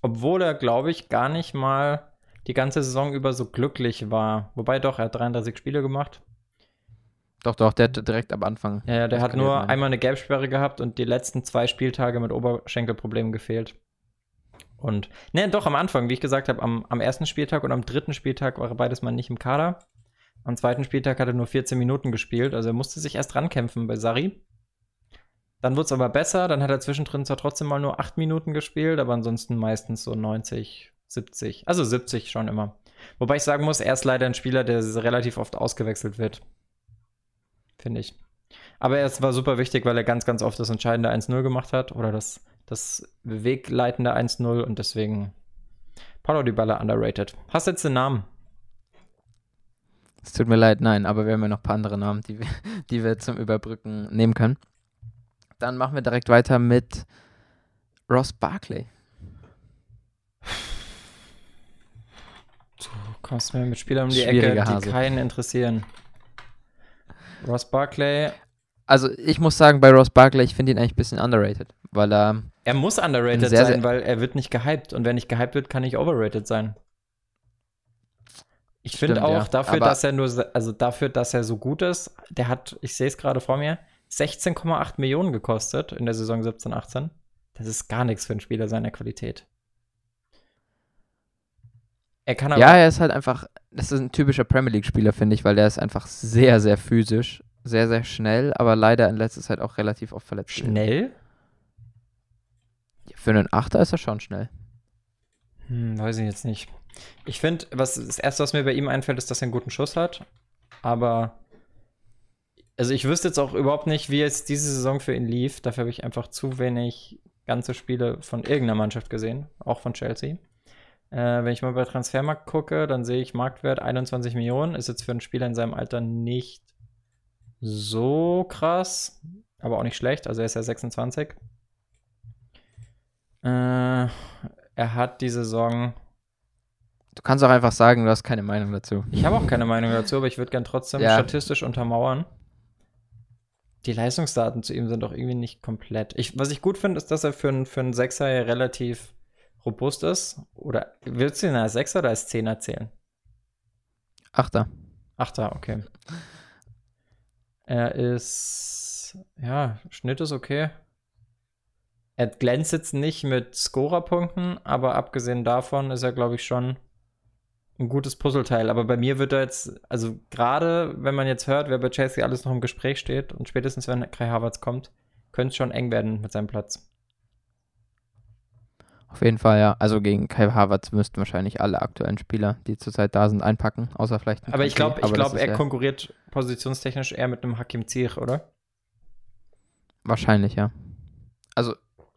Obwohl er, glaube ich, gar nicht mal die ganze Saison über so glücklich war. Wobei doch, er hat 33 Spiele gemacht. Doch, doch, der hat direkt am Anfang. Ja, ja der hat nur einmal eine Gelbsperre gehabt und die letzten zwei Spieltage mit Oberschenkelproblemen gefehlt. Und, ne, doch am Anfang, wie ich gesagt habe, am, am ersten Spieltag und am dritten Spieltag war er beides mal nicht im Kader. Am zweiten Spieltag hat er nur 14 Minuten gespielt, also er musste sich erst rankämpfen bei Sari. Dann wurde es aber besser, dann hat er zwischendrin zwar trotzdem mal nur 8 Minuten gespielt, aber ansonsten meistens so 90, 70. Also 70 schon immer. Wobei ich sagen muss, er ist leider ein Spieler, der relativ oft ausgewechselt wird. Finde ich. Aber er war super wichtig, weil er ganz, ganz oft das entscheidende 1-0 gemacht hat oder das, das wegleitende 1-0 und deswegen Paulo Dybala underrated. Hast du jetzt den Namen? Es tut mir leid, nein, aber wir haben ja noch ein paar andere Namen, die wir, die wir zum Überbrücken nehmen können. Dann machen wir direkt weiter mit Ross Barkley. Du kommst mir mit Spielern um die Ecke, Hase. die keinen interessieren. Ross Barkley. Also ich muss sagen, bei Ross Barkley, ich finde ihn eigentlich ein bisschen underrated, weil er. Er muss underrated sehr, sein, sehr weil er wird nicht gehypt. Und wenn nicht gehypt wird, kann nicht overrated sein. Ich finde auch ja. dafür, Aber- dass er nur, also dafür, dass er so gut ist, der hat, ich sehe es gerade vor mir, 16,8 Millionen gekostet in der Saison 17, 18. Das ist gar nichts für einen Spieler seiner Qualität. Er kann aber, Ja, er ist halt einfach, das ist ein typischer Premier League-Spieler, finde ich, weil der ist einfach sehr, sehr physisch, sehr, sehr schnell, aber leider in letzter Zeit auch relativ oft verletzt. schnell? Für einen Achter ist er schon schnell. Hm, weiß ich jetzt nicht. Ich finde, was das erste, was mir bei ihm einfällt, ist, dass er einen guten Schuss hat. Aber also ich wüsste jetzt auch überhaupt nicht, wie jetzt diese Saison für ihn lief. Dafür habe ich einfach zu wenig ganze Spiele von irgendeiner Mannschaft gesehen, auch von Chelsea. Äh, wenn ich mal bei Transfermarkt gucke, dann sehe ich Marktwert 21 Millionen. Ist jetzt für einen Spieler in seinem Alter nicht so krass, aber auch nicht schlecht. Also er ist ja 26. Äh, er hat die Saison Du kannst auch einfach sagen, du hast keine Meinung dazu. Ich habe auch keine Meinung dazu, aber ich würde gern trotzdem Ja. statistisch untermauern. Die Leistungsdaten zu ihm sind doch irgendwie nicht komplett. Ich, was ich gut finde, ist, dass er für, einen- für einen Sechser relativ robust ist. Oder willst du ihn als Sechser oder als Zehner zählen? Achter. Achter, okay. Er ist, ja, Schnitt ist okay. Er glänzt jetzt nicht mit Scorerpunkten, aber abgesehen davon ist er, glaube ich, schon ein gutes Puzzleteil. Aber bei mir wird er jetzt, also gerade wenn man jetzt hört, wer bei Chelsea alles noch im Gespräch steht und spätestens wenn Kai Havertz kommt, könnte es schon eng werden mit seinem Platz. Auf jeden Fall, ja. Also gegen Kai Havertz müssten wahrscheinlich alle aktuellen Spieler, die zurzeit da sind, einpacken, außer vielleicht ein Aber ich glaube, ich aber das glaub, ist er konkurriert positionstechnisch eher mit einem Hakim Ziyech, oder? Wahrscheinlich, ja. Also,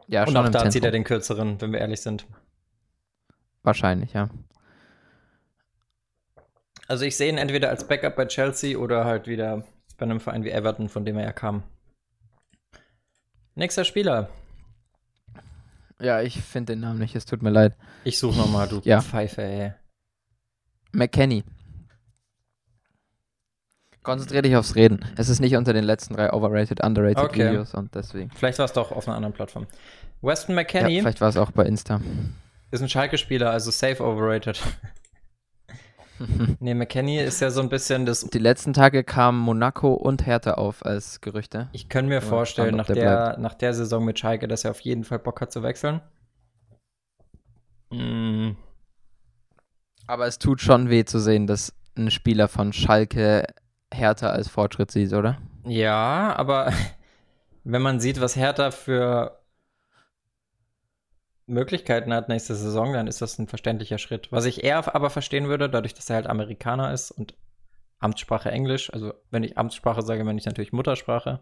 ja, und schon auch da zieht Zentrum. er den kürzeren, wenn wir ehrlich sind. Wahrscheinlich, ja. Also ich sehe ihn entweder als Backup bei Chelsea oder halt wieder bei einem Verein wie Everton, von dem er ja kam. Nächster Spieler. Ja, ich finde den Namen nicht, es tut mir leid. Ich suche nochmal, du Ja. Pfeife, ey. McKenny. Konzentrier dich aufs Reden. Es ist nicht unter den letzten drei overrated, underrated Okay. Videos und deswegen. Vielleicht war es doch auf einer anderen Plattform. Weston Ja, McKennie vielleicht war es auch bei Insta. ist ein Schalke-Spieler, also safe overrated. nee, McKennie ist ja so ein bisschen das. Die letzten Tage kamen Monaco und Hertha auf als Gerüchte. Ich kann mir Ja, vorstellen, nach der der, nach der Saison mit Schalke, dass er auf jeden Fall Bock hat zu wechseln. Mm, Aber es tut schon weh zu sehen, dass ein Spieler von Schalke Hertha als Fortschritt sieht, oder? Ja, aber wenn man sieht, was Hertha für Möglichkeiten hat nächste Saison, dann ist das ein verständlicher Schritt. Was ich eher aber verstehen würde, dadurch, dass er halt Amerikaner ist und Amtssprache Englisch, also wenn ich Amtssprache sage, meine ich natürlich Muttersprache,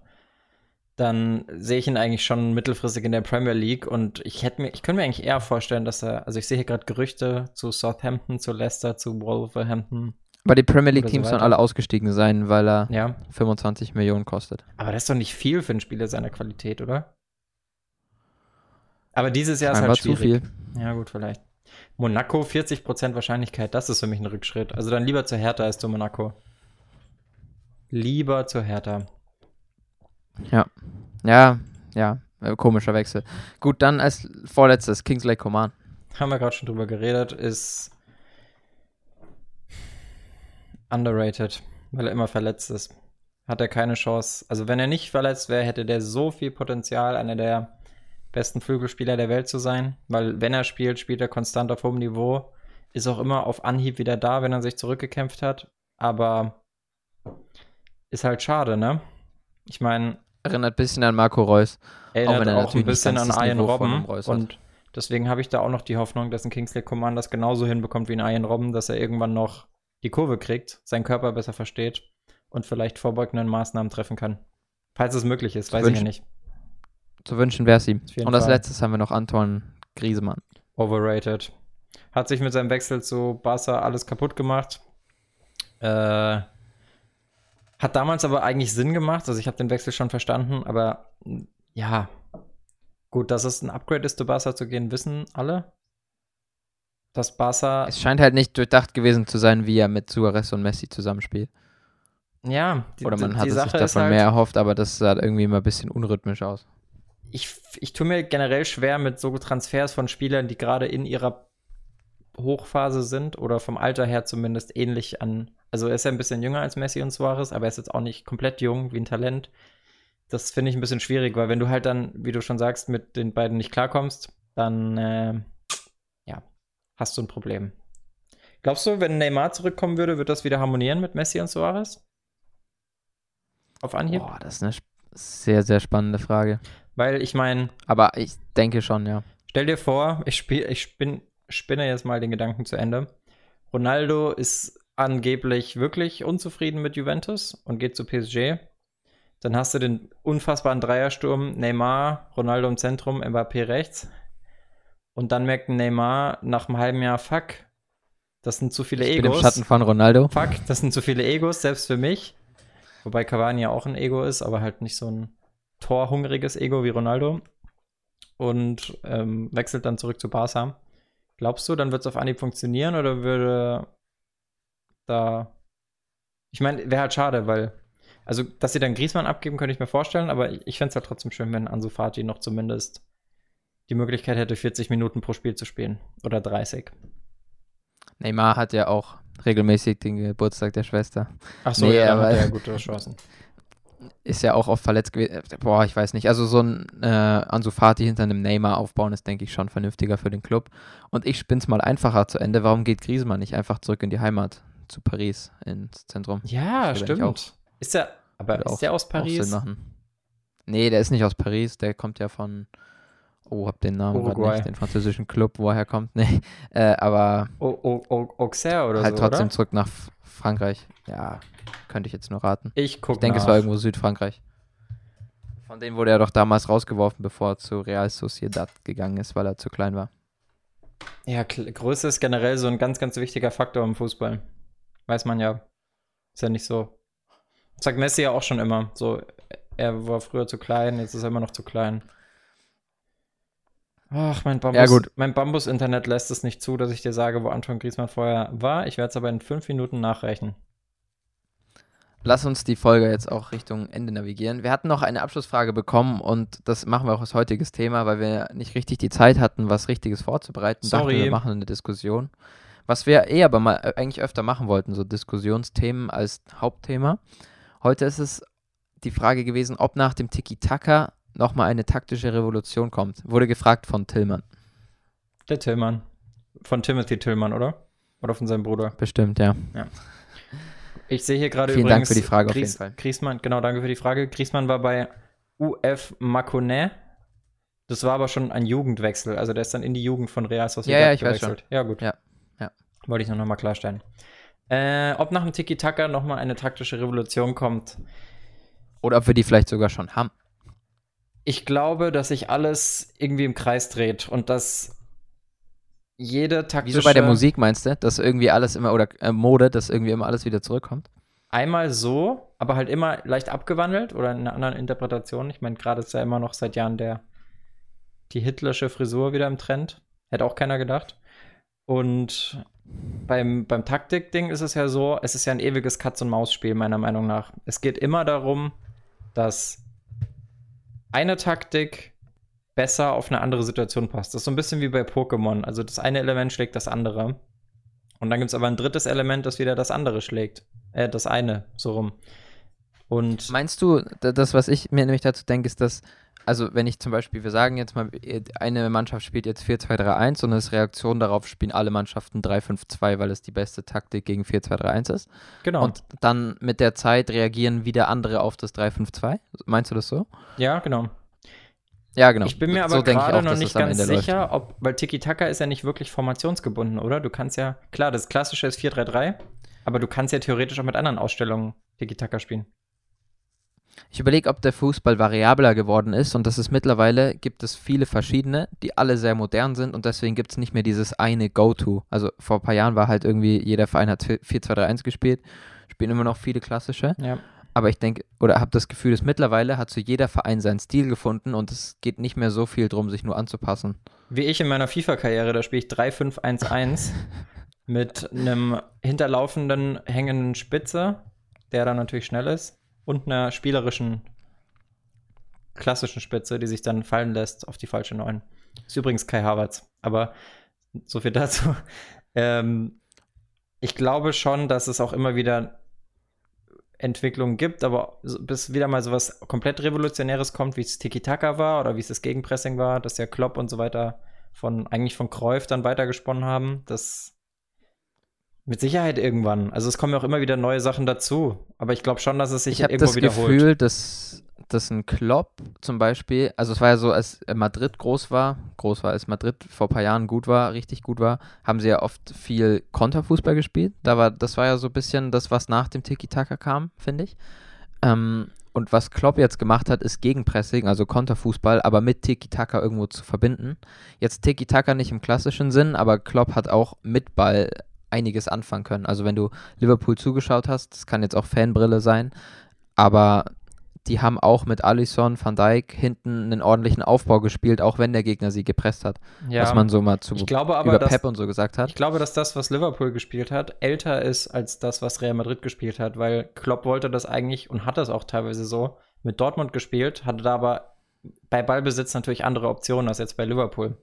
dann sehe ich ihn eigentlich schon mittelfristig in der Premier League und ich hätte mir, ich könnte mir eigentlich eher vorstellen, dass er, also ich sehe hier gerade Gerüchte zu Southampton, zu Leicester, zu Wolverhampton. Aber die Premier League Oder so Teams sollen alle ausgestiegen sein, weil er Ja, 25 Millionen kostet. Aber das ist doch nicht viel für einen Spieler seiner Qualität, oder? Aber dieses Jahr ist halt zu schwierig. viel. Ja, gut, vielleicht. Monaco 40% Wahrscheinlichkeit, das ist für mich ein Rückschritt. Also dann lieber zu Hertha als zu Monaco. Lieber zu Hertha. Ja, ja, ja. äh, Komischer Wechsel. Gut, dann als vorletztes Kingsley Coman. Haben wir gerade schon drüber geredet, ist underrated, weil er immer verletzt ist. Hat er keine Chance. Also wenn er nicht verletzt wäre, hätte der so viel Potenzial, einer der besten Flügelspieler der Welt zu sein. Weil wenn er spielt, spielt er konstant auf hohem Niveau. Ist auch immer auf Anhieb wieder da, wenn er sich zurückgekämpft hat. Aber ist halt schade, ne? Ich meine, Erinnert ein bisschen an Marco Reus. erinnert wenn er auch, ein bisschen an Ian Robben. Und Deswegen habe ich da auch noch die Hoffnung, dass ein Kingsley Coman das genauso hinbekommt wie ein Ian Robben, dass er irgendwann noch die Kurve kriegt, seinen Körper besser versteht und vielleicht vorbeugenden Maßnahmen treffen kann. Falls es möglich ist, weiß ich ja nicht. Zu wünschen wäre es ihm. Und als letztes haben wir noch Anton Griesemann. Overrated. Hat sich mit seinem Wechsel zu Barca alles kaputt gemacht. Äh, hat damals aber eigentlich Sinn gemacht. Also ich habe den Wechsel schon verstanden, aber ja, gut, dass es ein Upgrade ist, zu Barca zu gehen, wissen alle. Dass Barca. Es scheint halt nicht durchdacht gewesen zu sein, wie er mit Suarez und Messi zusammenspielt. Ja, die, Oder man hat sich davon halt, mehr erhofft, aber das sah irgendwie immer ein bisschen unrhythmisch aus. Ich, ich tue mir generell schwer mit so Transfers von Spielern, die gerade in ihrer Hochphase sind oder vom Alter her zumindest ähnlich an. Also er ist ja ein bisschen jünger als Messi und Suarez, aber er ist jetzt auch nicht komplett jung wie ein Talent. Das finde ich ein bisschen schwierig, weil wenn du halt dann, wie du schon sagst, mit den beiden nicht klarkommst, dann äh, ja, hast du ein Problem. Glaubst du, wenn Neymar zurückkommen würde, wird das wieder harmonieren mit Messi und Suarez? Auf Anhieb? Boah, das ist eine sehr, sehr spannende Frage. Weil ich meine. Aber ich denke schon, ja. Stell dir vor, ich, spiel, ich bin, spinne jetzt mal den Gedanken zu Ende. Ronaldo ist angeblich wirklich unzufrieden mit Juventus und geht zu PSG. Dann hast du den unfassbaren Dreiersturm Neymar, Ronaldo im Zentrum, Mbappé rechts. Und dann merkt Neymar nach einem halben Jahr, fuck, das sind zu viele ich Egos. Bin im Schatten von Ronaldo. Fuck, das sind zu viele Egos, selbst für mich. Wobei Cavani ja auch ein Ego ist, aber halt nicht so ein torhungriges Ego wie Ronaldo. Und ähm, wechselt dann zurück zu Barca. Glaubst du, dann wird es auf Anhieb funktionieren oder würde da. Ich meine, wäre halt schade, weil. Also, dass sie dann Griesmann abgeben, könnte ich mir vorstellen, aber ich fände es halt trotzdem schön, wenn Ansu Fati noch zumindest die Möglichkeit hätte, 40 Minuten pro Spiel zu spielen. Oder 30. Neymar hat ja auch regelmäßig den Geburtstag der Schwester. Ach so, nee, ja, aber ja gute Chancen. Ist ja auch oft verletzt gewesen. Boah, ich weiß nicht. Also so ein äh, Ansu Fati hinter einem Neymar aufbauen ist, denke ich, schon vernünftiger für den Club. Und ich spinne es mal einfacher zu Ende. Warum geht Griezmann nicht einfach zurück in die Heimat, zu Paris, ins Zentrum? Ja, stimmt. Auch, ist der, aber ist auch, der aus Paris? Sinn machen. Nee, der ist nicht aus Paris. Der kommt ja von Oh, hab den Namen gerade nicht, den französischen Club, wo er herkommt. Nee, äh, aber. Auxerre oder halt so. trotzdem oder? zurück nach Frankreich. Ja, könnte ich jetzt nur raten. Ich gucke. Ich denke, es war irgendwo Südfrankreich. Von dem wurde er doch damals rausgeworfen, bevor er zu Real Sociedad gegangen ist, weil er zu klein war. Ja, Größe ist generell so ein ganz, ganz wichtiger Faktor im Fußball. Weiß man ja. Ist ja nicht so. Sagt Messi ja auch schon immer. So, er war früher zu klein, jetzt ist er immer noch zu klein. Ach, mein Bambus, ja, mein Bambus-Internet lässt es nicht zu, dass ich dir sage, wo Anton Griezmann vorher war. Ich werde es aber in fünf Minuten nachrechnen. Lass uns die Folge jetzt auch Richtung Ende navigieren. Wir hatten noch eine Abschlussfrage bekommen und das machen wir auch als heutiges Thema, weil wir nicht richtig die Zeit hatten, was Richtiges vorzubereiten. Sorry. Dachten, wir machen eine Diskussion. Was wir eh aber mal äh, eigentlich öfter machen wollten, so Diskussionsthemen als Hauptthema. Heute ist es die Frage gewesen, ob nach dem Tiki-Taka nochmal eine taktische Revolution kommt. Wurde gefragt von Tillmann. Der Tillmann. Von Timothy Tillmann, oder? Oder von seinem Bruder? Bestimmt, ja. ja. Ich sehe hier gerade Vielen übrigens. Dank für die Frage Gries, auf jeden Fall. Griesmann, genau, danke für die Frage. Griesmann war bei UF Maconet. Das war aber schon ein Jugendwechsel. Also der ist dann in die Jugend von Real Sociedad ja, ja, ich gewechselt. Weiß schon. Ja, gut. Ja, ja. Wollte ich noch mal klarstellen. Äh, ob nach dem Tiki-Taka nochmal eine taktische Revolution kommt. Oder ob wir die vielleicht sogar schon haben ich glaube, dass sich alles irgendwie im Kreis dreht und dass jede taktische. Wieso bei der Musik meinst du, dass irgendwie alles immer, oder äh, Mode, dass irgendwie immer alles wieder zurückkommt? Einmal so, aber halt immer leicht abgewandelt oder in einer anderen Interpretation. Ich meine, gerade ist ja immer noch seit Jahren der die hitlersche Frisur wieder im Trend. Hätte auch keiner gedacht. Und beim, beim Taktik-Ding ist es ja so, es ist ja ein ewiges Katz-und-Maus-Spiel, meiner Meinung nach. Es geht immer darum, dass eine Taktik besser auf eine andere Situation passt. Das ist so ein bisschen wie bei Pokémon. Also das eine Element schlägt das andere. Und dann gibt es aber ein drittes Element, das wieder das andere schlägt. Äh, das eine, so rum. Und Meinst du, das, was ich mir nämlich dazu denke, ist, dass, also wenn ich zum Beispiel, wir sagen jetzt mal, eine Mannschaft spielt jetzt 4-2-3-1 und als Reaktion darauf spielen alle Mannschaften 3-5-2, weil es die beste Taktik gegen 4-2-3-1 ist. Genau. Und dann mit der Zeit reagieren wieder andere auf das 3-5-2. Meinst du das so? Ja, genau. Ja, genau. Ich bin mir aber so gerade auch, noch nicht ganz sicher, ob, weil Tiki-Taka ist ja nicht wirklich formationsgebunden, oder? Du kannst ja, klar, das klassische ist 4-3-3, aber du kannst ja theoretisch auch mit anderen Ausstellungen Tiki-Taka spielen. Ich überlege, ob der Fußball variabler geworden ist und das ist mittlerweile, gibt es viele verschiedene, die alle sehr modern sind und deswegen gibt es nicht mehr dieses eine Go-To. Also vor ein paar Jahren war halt irgendwie, jeder Verein hat 4-2-3-1 gespielt, spielen immer noch viele klassische. Ja. Aber ich denke, oder habe das Gefühl, dass mittlerweile hat so jeder Verein seinen Stil gefunden und es geht nicht mehr so viel darum, sich nur anzupassen. Wie ich in meiner FIFA-Karriere, da spiele ich 3-5-1-1 mit einem hinterlaufenden, hängenden Spitze, der dann natürlich schnell ist und einer spielerischen klassischen Spitze, die sich dann fallen lässt auf die falsche Neun. Ist übrigens Kai Havertz. Aber so viel dazu. Ähm, ich glaube schon, dass es auch immer wieder Entwicklungen gibt, aber bis wieder mal sowas komplett Revolutionäres kommt, wie es Tiki-Taka war oder wie es das Gegenpressing war, dass ja Klopp und so weiter von eigentlich von Kräuf dann weitergesponnen haben, das mit Sicherheit irgendwann. Also es kommen ja auch immer wieder neue Sachen dazu. Aber ich glaube schon, dass es sich ich irgendwo das wiederholt. Ich habe das Gefühl, dass, dass ein Klopp zum Beispiel, also es war ja so, als Madrid groß war, groß war, als Madrid vor ein paar Jahren gut war, richtig gut war, haben sie ja oft viel Konterfußball gespielt. Da war, das war ja so ein bisschen das, was nach dem Tiki-Taka kam, finde ich. Ähm, und was Klopp jetzt gemacht hat, ist Gegenpressing, also Konterfußball, aber mit Tiki-Taka irgendwo zu verbinden. Jetzt Tiki-Taka nicht im klassischen Sinn, aber Klopp hat auch mit Ball einiges anfangen können. Also wenn du Liverpool zugeschaut hast, das kann jetzt auch Fanbrille sein, aber die haben auch mit Alisson, Van Dijk hinten einen ordentlichen Aufbau gespielt, auch wenn der Gegner sie gepresst hat. Ja, was man so mal zu aber, über dass, Pep und so gesagt hat. Ich glaube, dass das, was Liverpool gespielt hat, älter ist als das, was Real Madrid gespielt hat, weil Klopp wollte das eigentlich und hat das auch teilweise so mit Dortmund gespielt, hatte da aber bei Ballbesitz natürlich andere Optionen als jetzt bei Liverpool.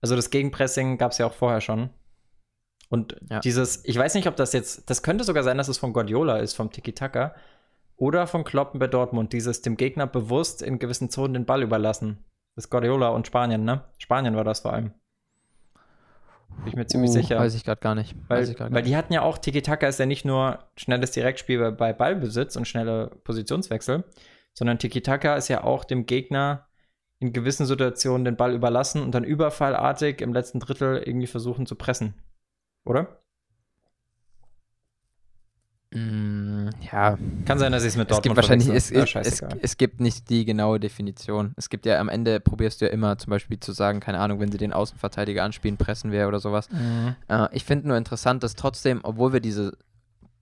Also das Gegenpressing gab es ja auch vorher schon. Und ja. dieses, ich weiß nicht, ob das jetzt, das könnte sogar sein, dass es von Guardiola ist, vom Tiki-Taka, oder von Kloppen bei Dortmund, dieses dem Gegner bewusst in gewissen Zonen den Ball überlassen. Das ist Guardiola und Spanien, ne? Spanien war das vor allem. Bin ich mir ziemlich uh, sicher. Weiß ich gerade gar nicht. Weil, gar weil die hatten ja auch, Tiki-Taka ist ja nicht nur schnelles Direktspiel bei Ballbesitz und schnelle Positionswechsel, sondern Tiki-Taka ist ja auch dem Gegner in gewissen Situationen den Ball überlassen und dann überfallartig im letzten Drittel irgendwie versuchen zu pressen oder? Mm, ja. Kann sein, dass ich es mit Dortmund es gibt wahrscheinlich es, es, es, es, gibt nicht die genaue Definition. Es gibt ja am Ende, probierst du ja immer zum Beispiel zu sagen, keine Ahnung, wenn sie den Außenverteidiger anspielen, pressen wir oder sowas. Mhm. Äh, ich finde nur interessant, dass trotzdem, obwohl wir diese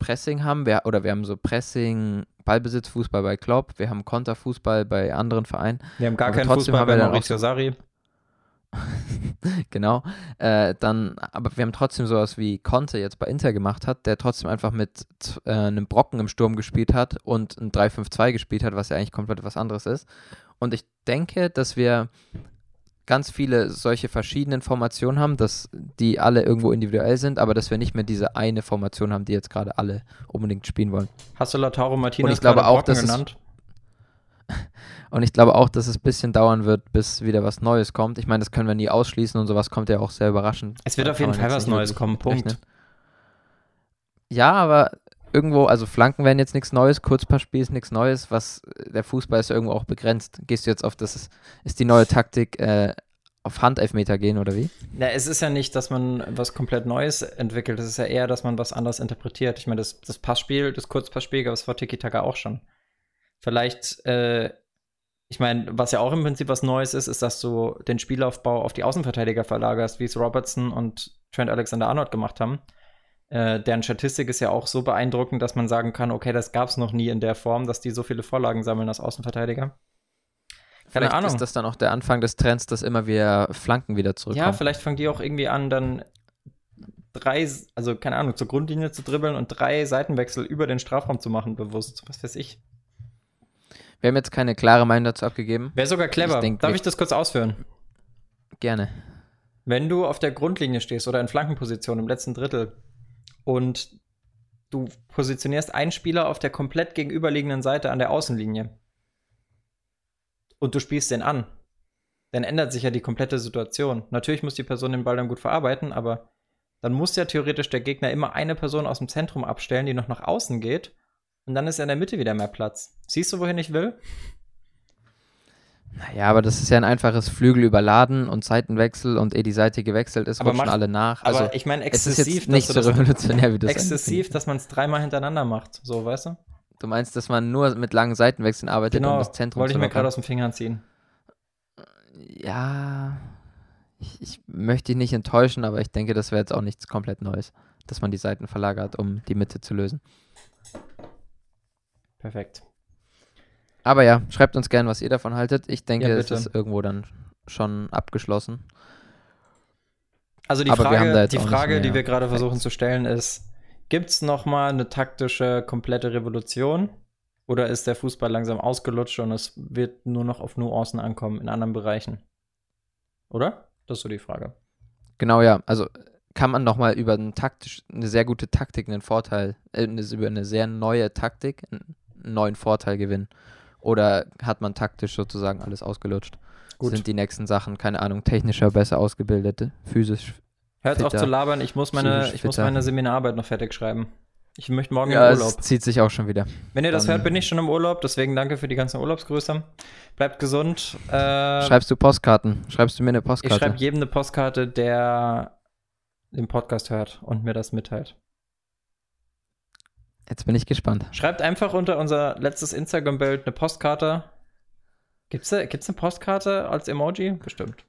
Pressing haben, wir, oder wir haben so Pressing, Ballbesitzfußball bei Klopp, wir haben Konterfußball bei anderen Vereinen. Wir haben gar keinen Fußball bei Mauricio Sarri. genau. Äh, dann, aber wir haben trotzdem sowas wie Conte jetzt bei Inter gemacht hat, der trotzdem einfach mit äh, einem Brocken im Sturm gespielt hat und ein 3-5-2 gespielt hat, was ja eigentlich komplett was anderes ist. Und ich denke, dass wir ganz viele solche verschiedenen Formationen haben, dass die alle irgendwo individuell sind, aber dass wir nicht mehr diese eine Formation haben, die jetzt gerade alle unbedingt spielen wollen. Hast du Lautaro Martinez und ich glaube auch, dass genannt? Und ich glaube auch, dass es ein bisschen dauern wird, bis wieder was Neues kommt. Ich meine, das können wir nie ausschließen und sowas kommt ja auch sehr überraschend. Es wird auf jeden Fall was Neues kommen, Punkt. Rechnen. Ja, aber irgendwo, also Flanken werden jetzt nichts Neues, Kurzpassspiel ist nichts Neues, was der Fußball ist irgendwo auch begrenzt. Gehst du jetzt auf das, ist, die neue Taktik, äh, auf Handelfmeter gehen oder wie? Ja, es ist ja nicht, dass man was komplett Neues entwickelt. Es ist ja eher, dass man was anders interpretiert. Ich meine, das, das Passspiel, das Kurzpassspiel gab es vor Tiki-Taka auch schon. Vielleicht äh, ich meine, was ja auch im Prinzip was Neues ist, ist, dass du den Spielaufbau auf die Außenverteidiger verlagerst, wie es Robertson und Trent Alexander-Arnold gemacht haben. Äh, deren Statistik ist ja auch so beeindruckend, dass man sagen kann, okay, das gab es noch nie in der Form, dass die so viele Vorlagen sammeln als Außenverteidiger. Keine vielleicht Ahnung. ist das dann auch der Anfang des Trends, dass immer wieder Flanken wieder zurückkommen. Ja, vielleicht fangen die auch irgendwie an, dann drei, also keine Ahnung, zur Grundlinie zu dribbeln und drei Seitenwechsel über den Strafraum zu machen, bewusst. Was weiß ich. Wir haben jetzt keine klare Meinung dazu abgegeben. Wäre sogar clever. Ich denk, Darf ich das kurz ausführen? Gerne. Wenn du auf der Grundlinie stehst oder in Flankenposition im letzten Drittel und du positionierst einen Spieler auf der komplett gegenüberliegenden Seite an der Außenlinie und du spielst den an, dann ändert sich ja die komplette Situation. Natürlich muss die Person den Ball dann gut verarbeiten, aber dann muss ja theoretisch der Gegner immer eine Person aus dem Zentrum abstellen, die noch nach außen geht und dann ist in der Mitte wieder mehr Platz. Siehst du, wohin ich will? Naja, aber das ist ja ein einfaches Flügel überladen und Seitenwechsel und ehe die Seite gewechselt ist, Aber rutschen macht- alle nach. Aber Also ich meine es ist exzessiv, jetzt nicht dass so revolutionär wie das exzessiv, dass man es dreimal hintereinander macht. So, weißt du? Du meinst, dass man nur mit langen Seitenwechseln arbeitet, um Genau, das Zentrum wollte zu ich mir gerade aus den Fingern ziehen. Ja, ich, ich möchte dich nicht enttäuschen, aber ich denke, das wäre jetzt auch nichts komplett Neues, dass man die Seiten verlagert, um die Mitte zu lösen. Perfekt. Aber ja, schreibt uns gern, was ihr davon haltet. Ich denke, Ja, es ist irgendwo dann schon abgeschlossen. Also die Aber Frage, die, Frage die mehr wir gerade versuchen zu stellen, ist: Gibt es nochmal eine taktische, komplette Revolution? Oder ist der Fußball langsam ausgelutscht und es wird nur noch auf Nuancen ankommen in anderen Bereichen? Oder? Das ist so die Frage. Genau, ja. Also kann man nochmal über einen taktisch, eine sehr gute Taktik einen Vorteil, äh, über eine sehr neue Taktik einen neuen Vorteil gewinnen? Oder hat man taktisch sozusagen alles ausgelutscht? Gut. Sind die nächsten Sachen, keine Ahnung, technischer, besser ausgebildet, physisch? Hört auf zu labern, ich muss meine, ich muss meine Seminararbeit noch fertig schreiben. Ich möchte morgen Ja, in Urlaub. es zieht sich auch schon wieder. Wenn ihr das dann- hört, bin ich schon im Urlaub, deswegen danke für die ganzen Urlaubsgrüße. Bleibt gesund. Äh, Schreibst du Postkarten? Schreibst du mir eine ich Postkarte? schreibe jedem eine Postkarte, der den Podcast hört und mir das mitteilt. Jetzt bin ich gespannt. Schreibt einfach unter unser letztes Instagram-Bild eine Postkarte. Gibt's, da, gibt's eine Postkarte als Emoji? Bestimmt.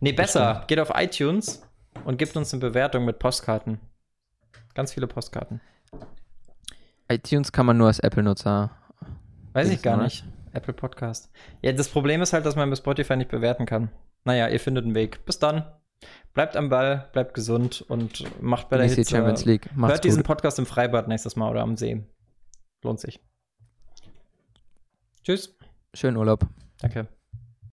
Nee, besser. Geht auf iTunes und gebt uns eine Bewertung mit Postkarten. Ganz viele Postkarten. iTunes kann man nur als Apple-Nutzer. Weiß ich gar nicht. Apple Podcast. Ja, das Problem ist halt, dass man bei Spotify nicht bewerten kann. Naja, ihr findet einen Weg. Bis dann. Bleibt am Ball, bleibt gesund und macht bei der Hitze. Champions League. Macht's Hört diesen gut. Podcast im Freibad nächstes Mal oder am See. Lohnt sich. Tschüss. Schönen Urlaub. Danke.